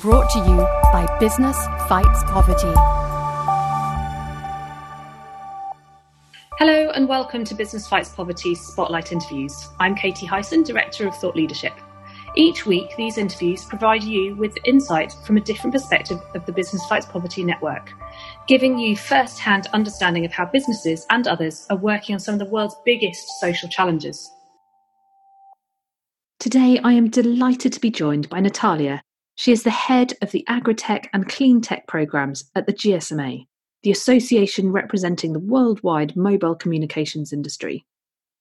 Brought to you by Business Fights Poverty. Hello and welcome to Business Fights Poverty Spotlight Interviews. I'm Katie Hyson, Director of Thought Leadership. Each week, these interviews provide you with insight from a different perspective of the Business Fights Poverty network, giving you first hand understanding of how businesses and others are working on some of the world's biggest social challenges. Today, I am delighted to be joined by Natalia. She is the head of the Agritech and Clean Tech programs at the GSMA, the association representing the worldwide mobile communications industry.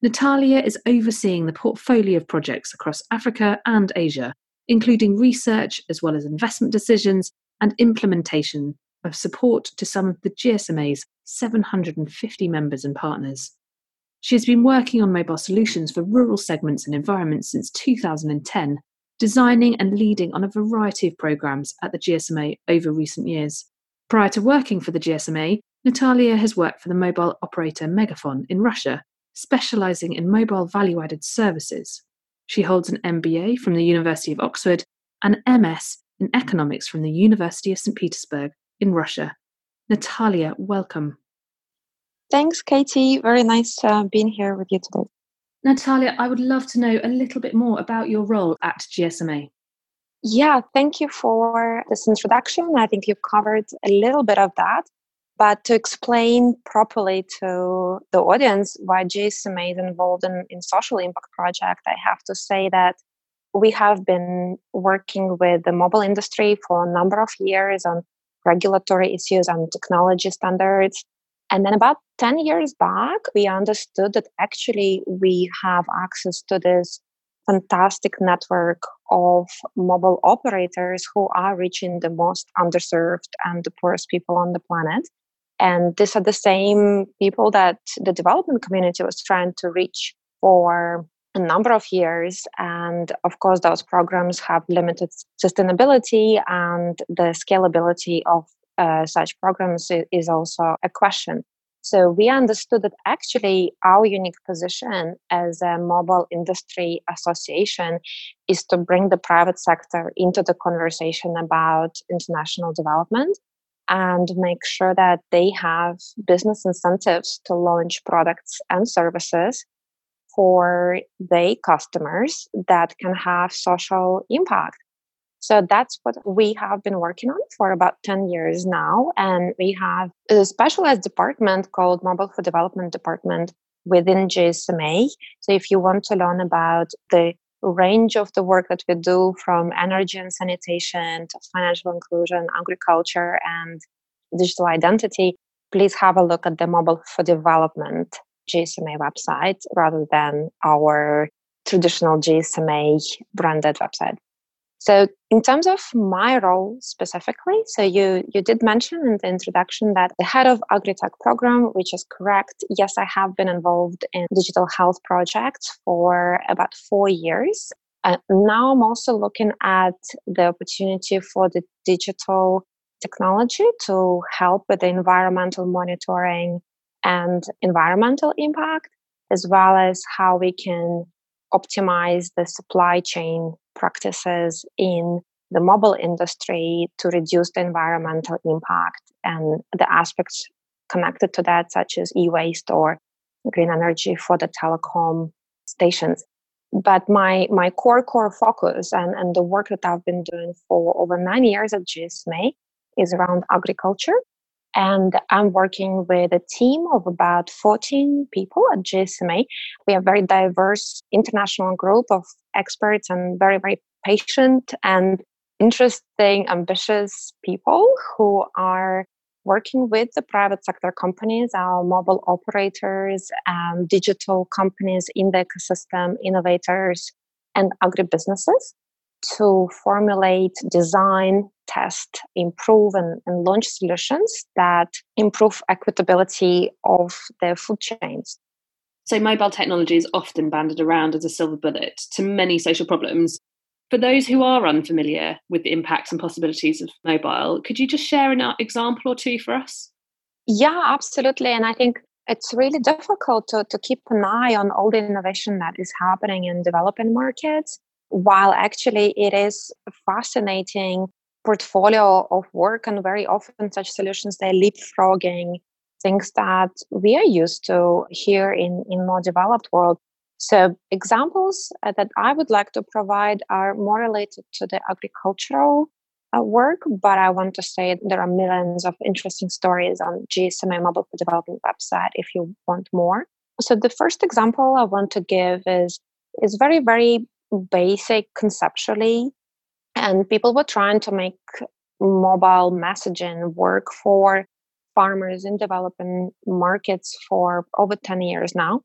Natalia is overseeing the portfolio of projects across Africa and Asia, including research as well as investment decisions and implementation of support to some of the GSMA's 750 members and partners. She has been working on mobile solutions for rural segments and environments since 2010, designing and leading on a variety of programs at the GSMA over recent years. Prior to working for the GSMA, Natalia has worked for the mobile operator Megafon in Russia specializing in mobile value added services. She holds an MBA from the University of Oxford and MS in economics from the University of St. Petersburg in Russia. Natalia, welcome. Thanks, Katie. Very nice uh, being here with you today. Natalia, I would love to know a little bit more about your role at GSMA. Yeah, thank you for this introduction. I think you've covered a little bit of that. But to explain properly to the audience why GSMA is involved in, in social impact project, I have to say that we have been working with the mobile industry for a number of years on regulatory issues and technology standards. And then about 10 years back, we understood that actually we have access to this fantastic network of mobile operators who are reaching the most underserved and the poorest people on the planet. And these are the same people that the development community was trying to reach for a number of years. And of course, those programs have limited sustainability, and the scalability of uh, such programs is also a question. So we understood that actually our unique position as a mobile industry association is to bring the private sector into the conversation about international development and make sure that they have business incentives to launch products and services for their customers that can have social impact. So that's what we have been working on for about 10 years now. And we have a specialized department called Mobile for Development Department within GSMA. So if you want to learn about the range of the work that we do from energy and sanitation to financial inclusion, agriculture, and digital identity, please have a look at the Mobile for Development GSMA website rather than our traditional GSMA branded website. So, in terms of my role specifically, so you you did mention in the introduction that the head of agritech program, which is correct. Yes, I have been involved in digital health projects for about four years. Uh, now I'm also looking at the opportunity for the digital technology to help with the environmental monitoring and environmental impact, as well as how we can optimize the supply chain practices in the mobile industry to reduce the environmental impact and the aspects connected to that, such as e waste or green energy for the telecom stations. But my, my core, core focus and, and the work that I've been doing for over nine years at GSMA is around agriculture. And I'm working with a team of about 14 people at GSMA. We have a very diverse international group of experts and very, very patient and interesting, ambitious people who are working with the private sector companies, our mobile operators, and digital companies in the ecosystem, innovators, and agribusinesses to formulate, design, test, improve, and, and launch solutions that improve equitability of the food chains. So, mobile technology is often banded around as a silver bullet to many social problems. For those who are unfamiliar with the impacts and possibilities of mobile, could you just share an uh, example or two for us? Yeah, absolutely. And I think it's really difficult to, to keep an eye on all the innovation that is happening in developing markets while actually it is fascinating portfolio of work and very often such solutions they're leapfrogging things that we are used to here in in more developed world. So examples uh, that i would like to provide are more related to the agricultural uh, work but i want to say there are millions of interesting stories on gsma mobile for development website if you want more. So the first example i want to give is is very very basic conceptually and people were trying to make mobile messaging work for farmers in developing markets for over 10 years now.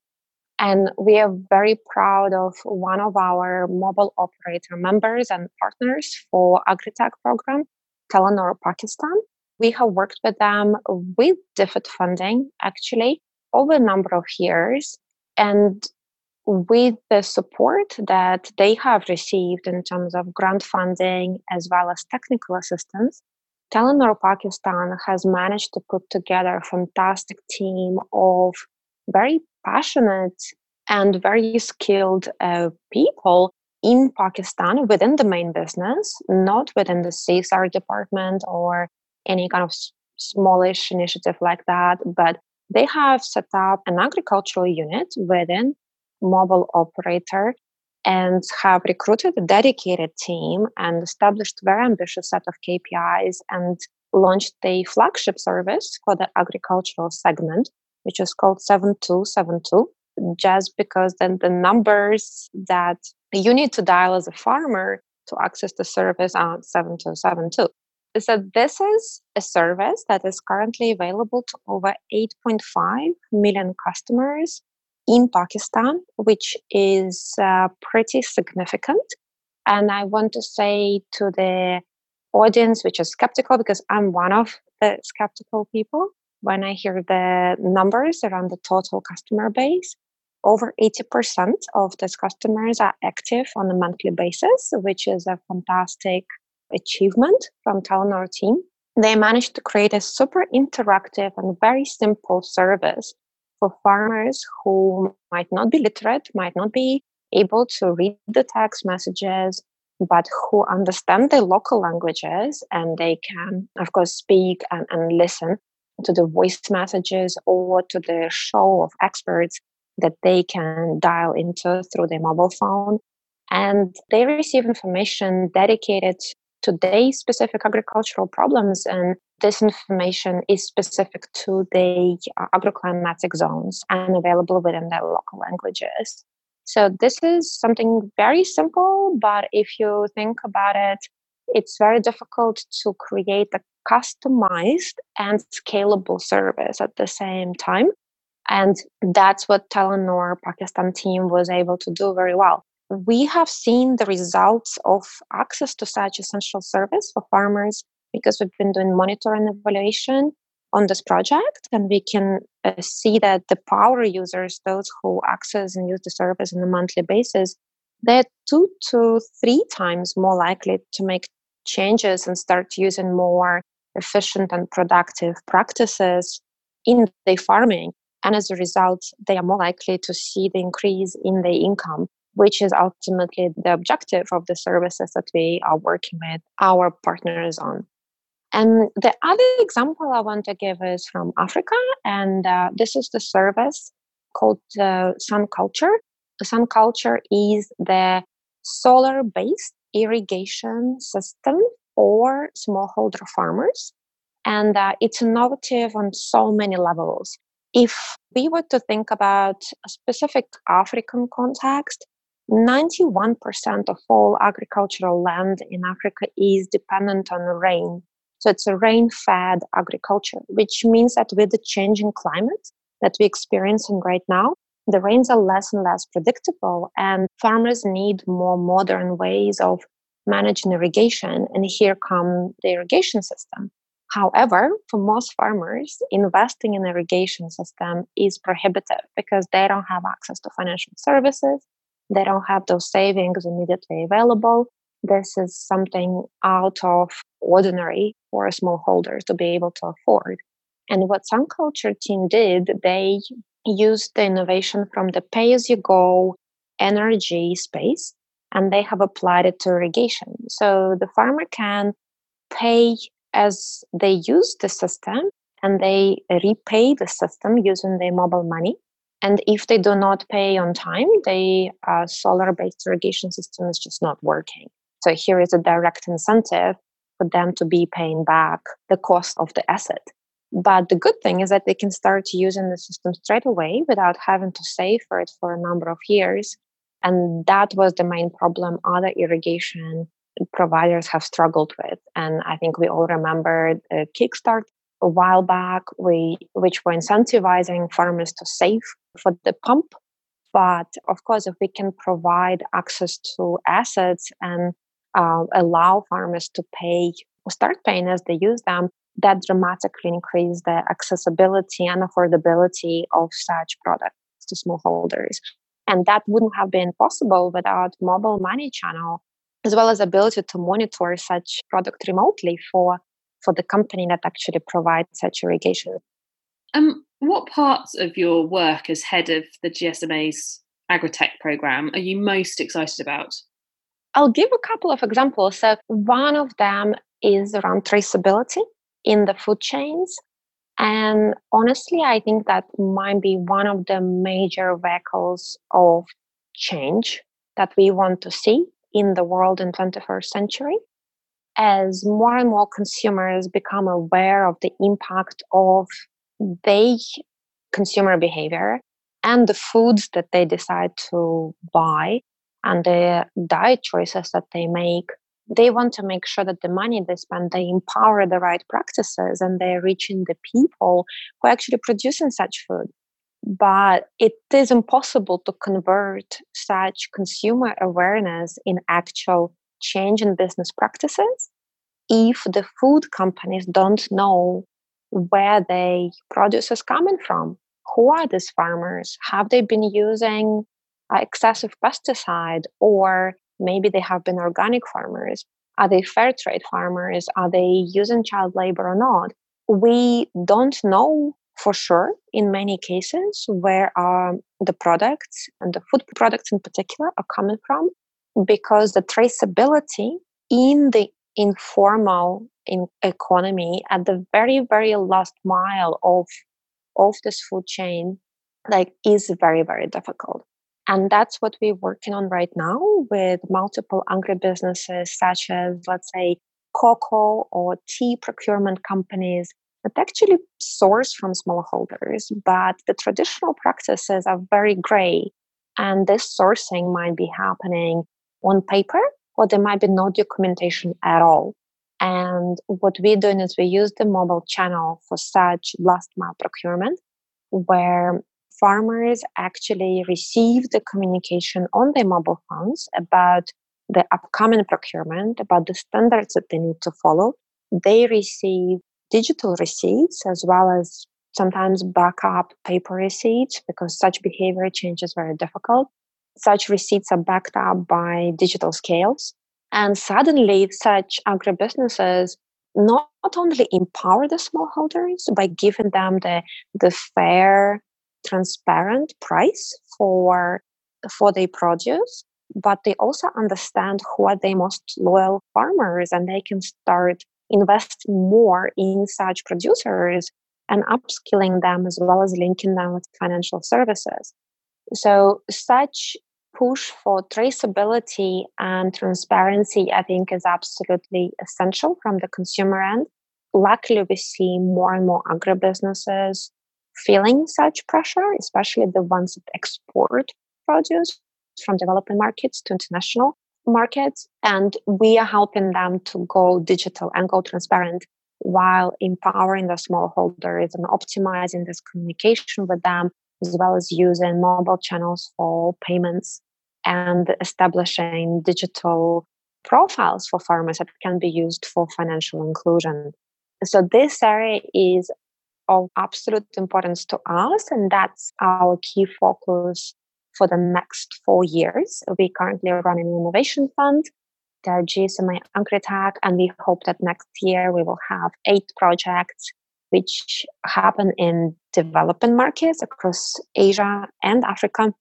And we are very proud of one of our mobile operator members and partners for AgriTech program, Telenor Pakistan. We have worked with them with DFID funding actually over a number of years. And with the support that they have received in terms of grant funding as well as technical assistance, Telenor Pakistan has managed to put together a fantastic team of very passionate and very skilled uh, people in Pakistan within the main business, not within the CSR department or any kind of smallish initiative like that, but they have set up an agricultural unit within mobile operator and have recruited a dedicated team and established a very ambitious set of KPIs and launched a flagship service for the agricultural segment, which is called 7272, just because then the numbers that you need to dial as a farmer to access the service are 7272. So this is a service that is currently available to over 8.5 million customers in Pakistan, which is uh, pretty significant. And I want to say to the audience, which is skeptical, because I'm one of the skeptical people, when I hear the numbers around the total customer base, over 80% of these customers are active on a monthly basis, which is a fantastic achievement from Telenor team. They managed to create a super interactive and very simple service for farmers who might not be literate, might not be able to read the text messages, but who understand the local languages and they can, of course, speak and, and listen to the voice messages or to the show of experts that they can dial into through their mobile phone. And they receive information dedicated to their specific agricultural problems and this information is specific to the uh, agroclimatic zones and available within their local languages. So this is something very simple, but if you think about it, it's very difficult to create a customized and scalable service at the same time. And that's what Telenor Pakistan team was able to do very well. We have seen the results of access to such essential service for farmers because we've been doing monitor and evaluation on this project and we can uh, see that the power users those who access and use the service on a monthly basis they're two to three times more likely to make changes and start using more efficient and productive practices in their farming. And as a result they are more likely to see the increase in their income which is ultimately the objective of the services that we are working with our partners on and the other example I want to give is from Africa, and uh, this is the service called uh, SunCulture. Sun Culture is the solar based irrigation system for smallholder farmers, and uh, it's innovative on so many levels. If we were to think about a specific African context, 91% of all agricultural land in Africa is dependent on rain so it's a rain fed agriculture, which means that with the changing climate that we're experiencing right now, the rains are less and less predictable, and farmers need more modern ways of managing irrigation. And here come the irrigation system. However, for most farmers, investing in irrigation system is prohibitive because they don't have access to financial services. They don't have those savings immediately available this is something out of ordinary for smallholders to be able to afford. And what SunCulture team did, they used the innovation from the pay as you go energy space and they have applied it to irrigation. So the farmer can pay as they use the system and they repay the system using their mobile money. And if they do not pay on time, the uh, solar based irrigation system is just not working. So here is a direct incentive for them to be paying back the cost of the asset. But the good thing is that they can start using the system straight away without having to save for it for a number of years. And that was the main problem other irrigation providers have struggled with. And I think we all remember the Kickstart a while back, we, which were incentivizing farmers to save for the pump. But of course, if we can provide access to assets and uh, allow farmers to pay, or start paying as they use them, that dramatically increase the accessibility and affordability of such products to smallholders. And that wouldn't have been possible without mobile money channel, as well as ability to monitor such product remotely for, for the company that actually provides such irrigation. Um, what parts of your work as head of the GSMA's agritech program are you most excited about? I'll give a couple of examples. So one of them is around traceability in the food chains. And honestly, I think that might be one of the major vehicles of change that we want to see in the world in 21st century. As more and more consumers become aware of the impact of their consumer behavior and the foods that they decide to buy and the diet choices that they make, they want to make sure that the money they spend they empower the right practices and they're reaching the people who are actually producing such food. But it is impossible to convert such consumer awareness in actual change in business practices if the food companies don't know where the produce is coming from. Who are these farmers? Have they been using uh, excessive pesticide or maybe they have been organic farmers? Are they fair trade farmers? Are they using child labor or not? We don't know for sure in many cases where um, the products and the food products in particular are coming from because the traceability in the informal in economy at the very very last mile of of this food chain like is very very difficult and that's what we're working on right now with multiple agribusinesses, such as, let's say, cocoa or tea procurement companies that actually source from smallholders, but the traditional practices are very gray. And this sourcing might be happening on paper, or there might be no documentation at all. And what we're doing is we use the mobile channel for such last mile procurement, where farmers actually receive the communication on their mobile phones about the upcoming procurement, about the standards that they need to follow. They receive digital receipts as well as sometimes backup paper receipts because such behavior change is very difficult. Such receipts are backed up by digital scales. And suddenly, such agribusinesses not only empower the smallholders by giving them the, the fair transparent price for for their produce but they also understand who are the most loyal farmers and they can start investing more in such producers and upskilling them as well as linking them with financial services so such push for traceability and transparency i think is absolutely essential from the consumer end luckily we see more and more agribusinesses feeling such pressure, especially the ones that export produce from developing markets to international markets. And we are helping them to go digital and go transparent while empowering the smallholders and optimizing this communication with them, as well as using mobile channels for payments and establishing digital profiles for farmers that can be used for financial inclusion. So this area is of absolute importance to us, and that's our key focus for the next four years. We currently run an innovation fund, the GSMA Agritech, and we hope that next year we will have eight projects which happen in developing markets across Asia and Africa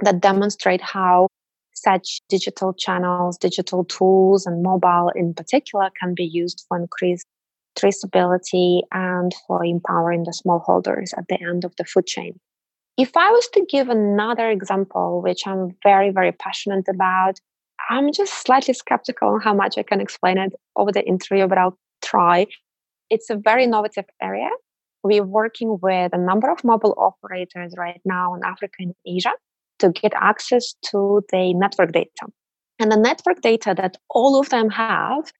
that demonstrate how such digital channels, digital tools, and mobile in particular can be used for increased traceability and for empowering the smallholders at the end of the food chain. If I was to give another example, which I'm very, very passionate about, I'm just slightly skeptical on how much I can explain it over the interview, but I'll try. It's a very innovative area. We're working with a number of mobile operators right now in Africa and Asia to get access to the network data. And the network data that all of them have,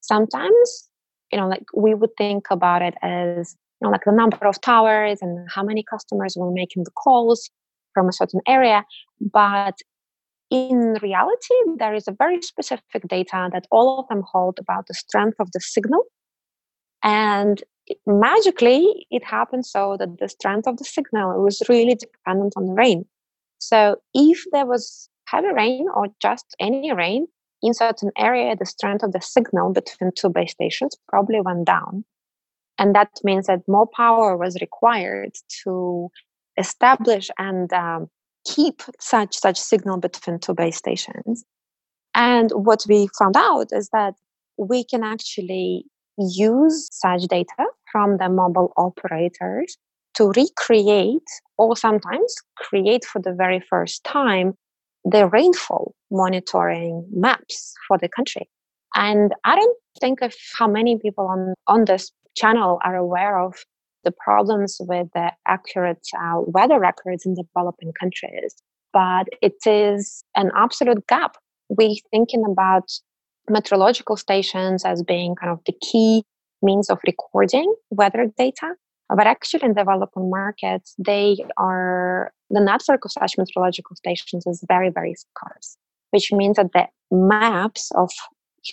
sometimes, you know, like we would think about it as, you know, like the number of towers and how many customers were making the calls from a certain area. But in reality, there is a very specific data that all of them hold about the strength of the signal. And magically, it happened so that the strength of the signal was really dependent on the rain. So if there was heavy rain or just any rain in certain area, the strength of the signal between two base stations probably went down. And that means that more power was required to establish and um, keep such such signal between two base stations. And what we found out is that we can actually use such data from the mobile operators to recreate or sometimes create for the very first time the rainfall monitoring maps for the country. And I don't think of how many people on, on this channel are aware of the problems with the accurate uh, weather records in developing countries. But it is an absolute gap. We're thinking about meteorological stations as being kind of the key means of recording weather data. But actually, in developing markets, they are the network of such meteorological stations is very, very scarce, which means that the maps of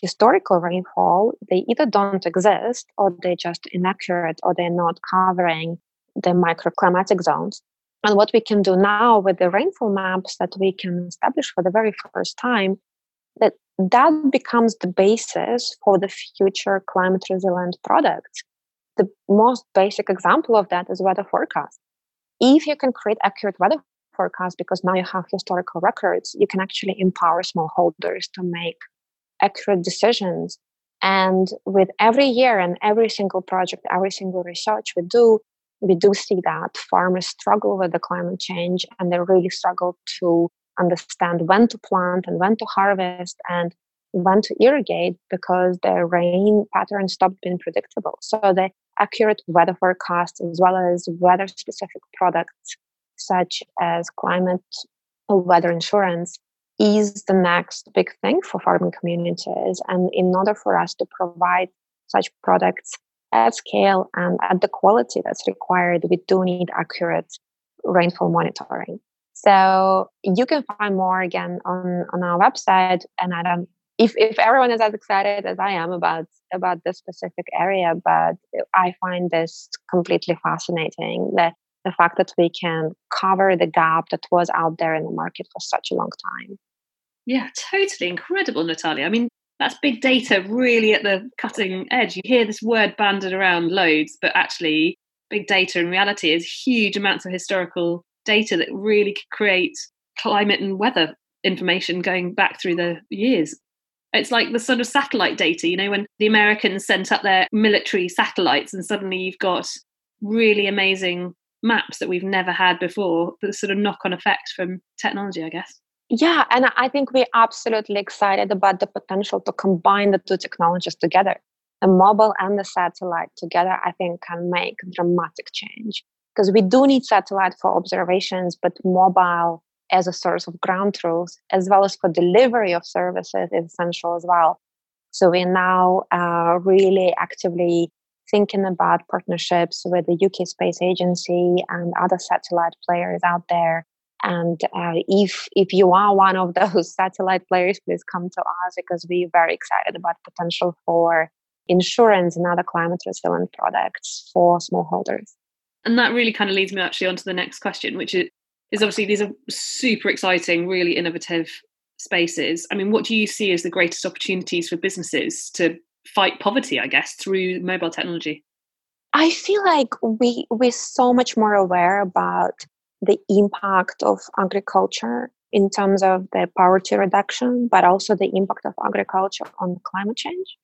historical rainfall they either don't exist or they're just inaccurate or they're not covering the microclimatic zones. And what we can do now with the rainfall maps that we can establish for the very first time, that that becomes the basis for the future climate resilient products the most basic example of that is weather forecast. If you can create accurate weather forecast because now you have historical records, you can actually empower smallholders to make accurate decisions. And with every year and every single project, every single research we do, we do see that farmers struggle with the climate change and they really struggle to understand when to plant and when to harvest and when to irrigate because the rain pattern stopped being predictable. So the accurate weather forecasts as well as weather specific products such as climate weather insurance is the next big thing for farming communities. And in order for us to provide such products at scale and at the quality that's required, we do need accurate rainfall monitoring. So you can find more again on, on our website. And I don't if if everyone is as excited as I am about about this specific area, but I find this completely fascinating that the fact that we can cover the gap that was out there in the market for such a long time. Yeah, totally incredible, Natalia. I mean, that's big data really at the cutting edge. You hear this word banded around loads, but actually, big data in reality is huge amounts of historical data that really could create climate and weather information going back through the years. It's like the sort of satellite data, you know, when the Americans sent up their military satellites and suddenly you've got really amazing maps that we've never had before, the sort of knock on effect from technology, I guess. Yeah, and I think we're absolutely excited about the potential to combine the two technologies together. The mobile and the satellite together, I think, can make dramatic change because we do need satellite for observations, but mobile as a source of ground truth, as well as for delivery of services, is essential as well. So we're now uh, really actively thinking about partnerships with the UK Space Agency and other satellite players out there. And uh, if if you are one of those satellite players, please come to us because we're very excited about potential for insurance and other climate resilient products for smallholders. And that really kind of leads me actually on to the next question, which is is obviously these are super exciting, really innovative spaces. I mean, what do you see as the greatest opportunities for businesses to fight poverty, I guess, through mobile technology? I feel like we we're so much more aware about the impact of agriculture in terms of the poverty reduction, but also the impact of agriculture on climate change,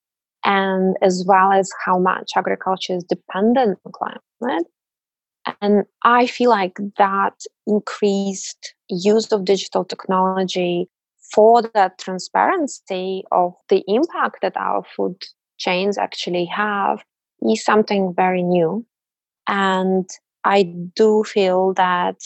and as well as how much agriculture is dependent on climate. And I feel like that increased use of digital technology for that transparency of the impact that our food chains actually have is something very new. And I do feel that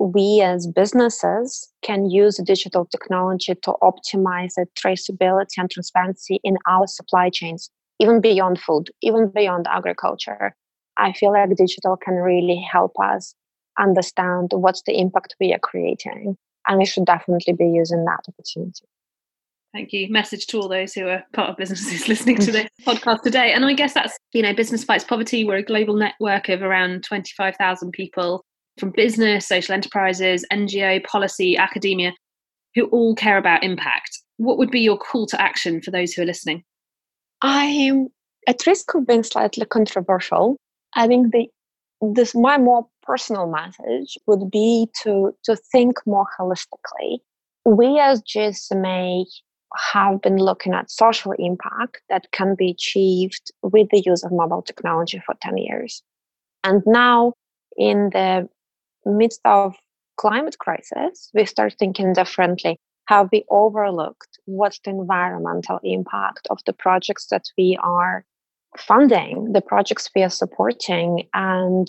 we as businesses can use digital technology to optimize the traceability and transparency in our supply chains, even beyond food, even beyond agriculture. I feel like digital can really help us understand what's the impact we are creating. And we should definitely be using that opportunity. Thank you. Message to all those who are part of businesses listening to this podcast today. And I guess that's, you know, Business Fights Poverty. We're a global network of around 25,000 people from business, social enterprises, NGO, policy, academia, who all care about impact. What would be your call to action for those who are listening? I'm at risk of being slightly controversial. I think the this my more personal message would be to to think more holistically. We as GSMA have been looking at social impact that can be achieved with the use of mobile technology for 10 years. And now in the midst of climate crisis, we start thinking differently. Have we overlooked what's the environmental impact of the projects that we are funding, the projects we are supporting? And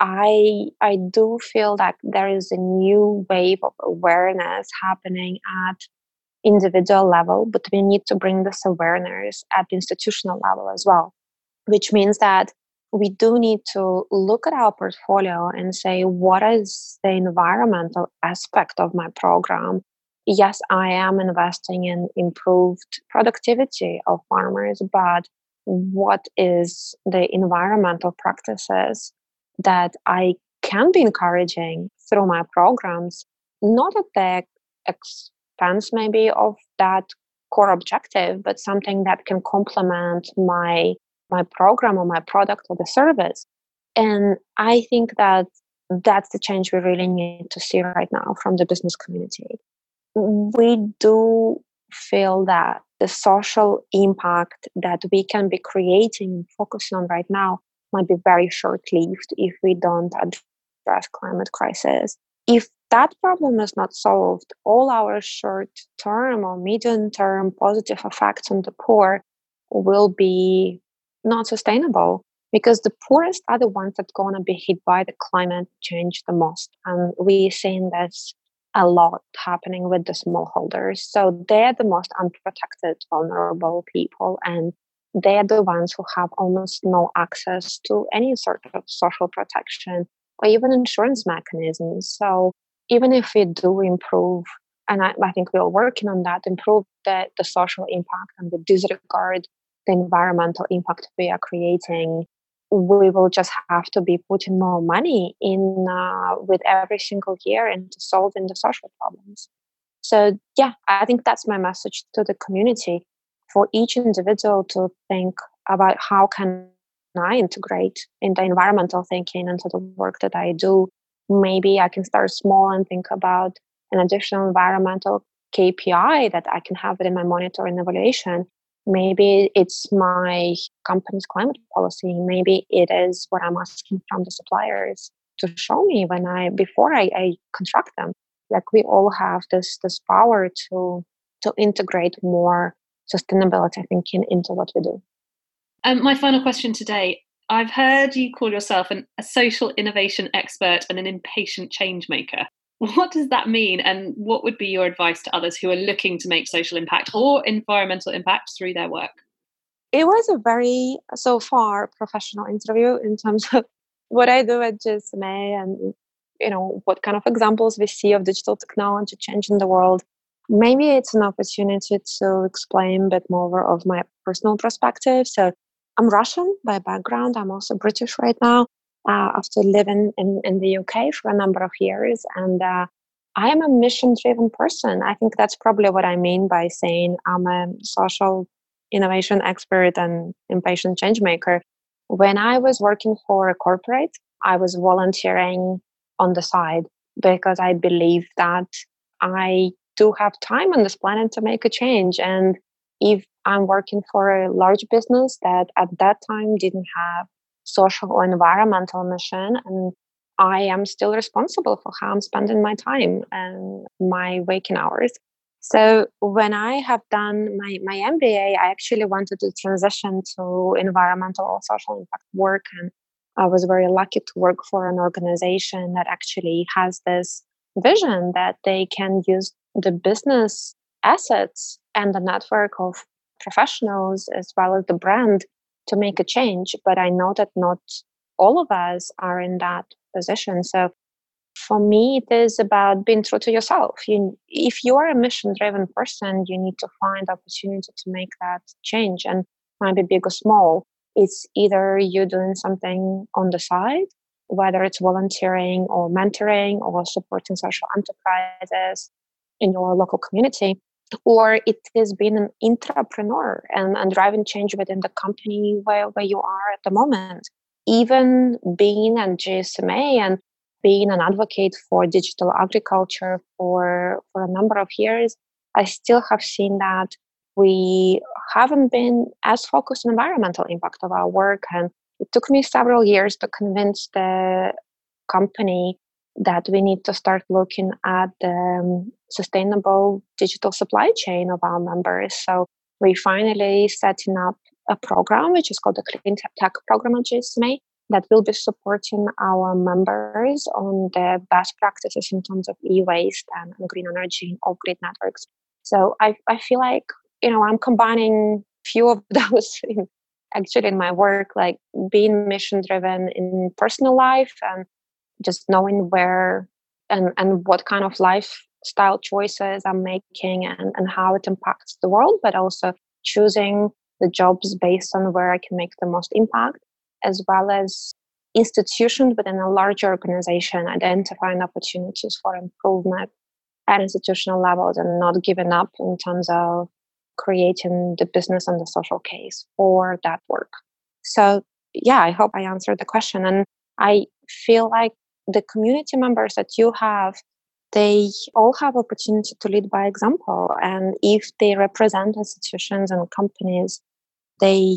I I do feel that there is a new wave of awareness happening at individual level, but we need to bring this awareness at the institutional level as well, which means that we do need to look at our portfolio and say, what is the environmental aspect of my program? Yes, I am investing in improved productivity of farmers, but what is the environmental practices that I can be encouraging through my programs, not at the expense maybe of that core objective, but something that can complement my my program or my product or the service. And I think that that's the change we really need to see right now from the business community. We do feel that the social impact that we can be creating and focusing on right now might be very short lived if we don't address climate crisis. If that problem is not solved, all our short term or medium term positive effects on the poor will be not sustainable because the poorest are the ones that are going to be hit by the climate change the most. And we're seeing this a lot happening with the smallholders. So they're the most unprotected, vulnerable people, and they're the ones who have almost no access to any sort of social protection or even insurance mechanisms. So even if we do improve, and I, I think we're working on that, improve the, the social impact and we disregard the environmental impact we are creating, we will just have to be putting more money in uh, with every single year into solving the social problems. So yeah, I think that's my message to the community for each individual to think about how can I integrate in the environmental thinking into the work that I do. Maybe I can start small and think about an additional environmental KPI that I can have it in my monitoring evaluation Maybe it's my company's climate policy. Maybe it is what I'm asking from the suppliers to show me when I before I, I construct them. Like we all have this this power to to integrate more sustainability thinking into what we do. Um, my final question today. I've heard you call yourself an, a social innovation expert and an impatient change maker. What does that mean, and what would be your advice to others who are looking to make social impact or environmental impact through their work? It was a very, so far, professional interview in terms of what I do at GSMA and you know what kind of examples we see of digital technology changing the world. Maybe it's an opportunity to explain a bit more of my personal perspective. So I'm Russian by background. I'm also British right now uh, after living in, in the UK for a number of years. And uh, I am a mission driven person. I think that's probably what I mean by saying I'm a social innovation expert and impatient change maker. When I was working for a corporate, I was volunteering on the side because I believe that I do have time on this planet to make a change. And if I'm working for a large business that at that time didn't have social or environmental mission, and I am still responsible for how I'm spending my time and my waking hours. So when I have done my, my MBA, I actually wanted to transition to environmental or social impact work. And I was very lucky to work for an organization that actually has this vision that they can use the business assets and the network of professionals as well as the brand to make a change. But I know that not all of us are in that position. So for me, it is about being true to yourself. You, if you are a mission driven person, you need to find opportunity to make that change and might be big or small. It's either you doing something on the side, whether it's volunteering or mentoring or supporting social enterprises in your local community, or it is being an entrepreneur and, and driving change within the company where, where you are at the moment. Even being at GSMA and being an advocate for digital agriculture for, for a number of years, I still have seen that we haven't been as focused on environmental impact of our work. And it took me several years to convince the company that we need to start looking at the um, sustainable digital supply chain of our members. So we finally setting up a program which is called the Clean Tech Program at GSMA that will be supporting our members on the best practices in terms of e-waste and, green energy and off-grid networks. So I, I feel like, you know, I'm combining few of those in, actually in my work, like being mission driven in personal life and just knowing where and, and what kind of lifestyle choices I'm making and, and how it impacts the world, but also choosing the jobs based on where I can make the most impact, as well as institutions within a larger organization identifying opportunities for improvement at institutional levels and not giving up in terms of creating the business and the social case for that work. So, yeah, I hope I answered the question. And I feel like the community members that you have they all have opportunity to lead by example. And if they represent institutions and companies they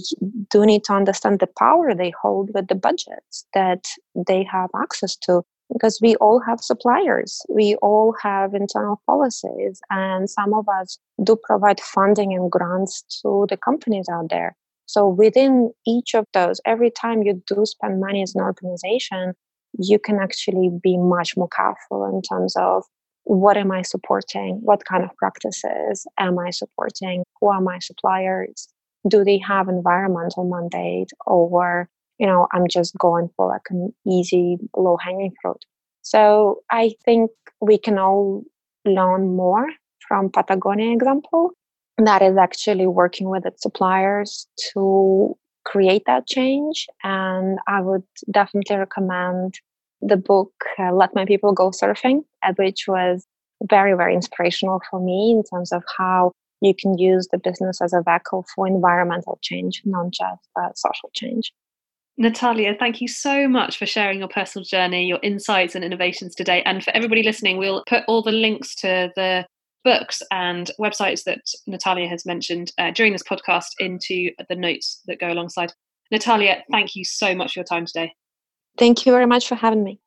do need to understand the power they hold with the budgets that they have access to. Because we all have suppliers. We all have internal policies. And some of us do provide funding and grants to the companies out there. So within each of those every time you do spend money as an organization you can actually be much more careful in terms of what am I supporting? What kind of practices am I supporting? Who are my suppliers? Do they have environmental mandate or, you know, I'm just going for like an easy low hanging fruit. So I think we can all learn more from Patagonia example that is actually working with its suppliers to create that change. And I would definitely recommend the book uh, Let My People Go Surfing, uh, which was very, very inspirational for me in terms of how you can use the business as a vehicle for environmental change, not just uh, social change. Natalia, thank you so much for sharing your personal journey, your insights and innovations today. And for everybody listening, we'll put all the links to the books and websites that Natalia has mentioned uh, during this podcast into the notes that go alongside. Natalia, thank you so much for your time today. Thank you very much for having me.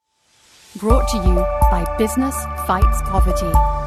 Brought to you by Business Fights Poverty.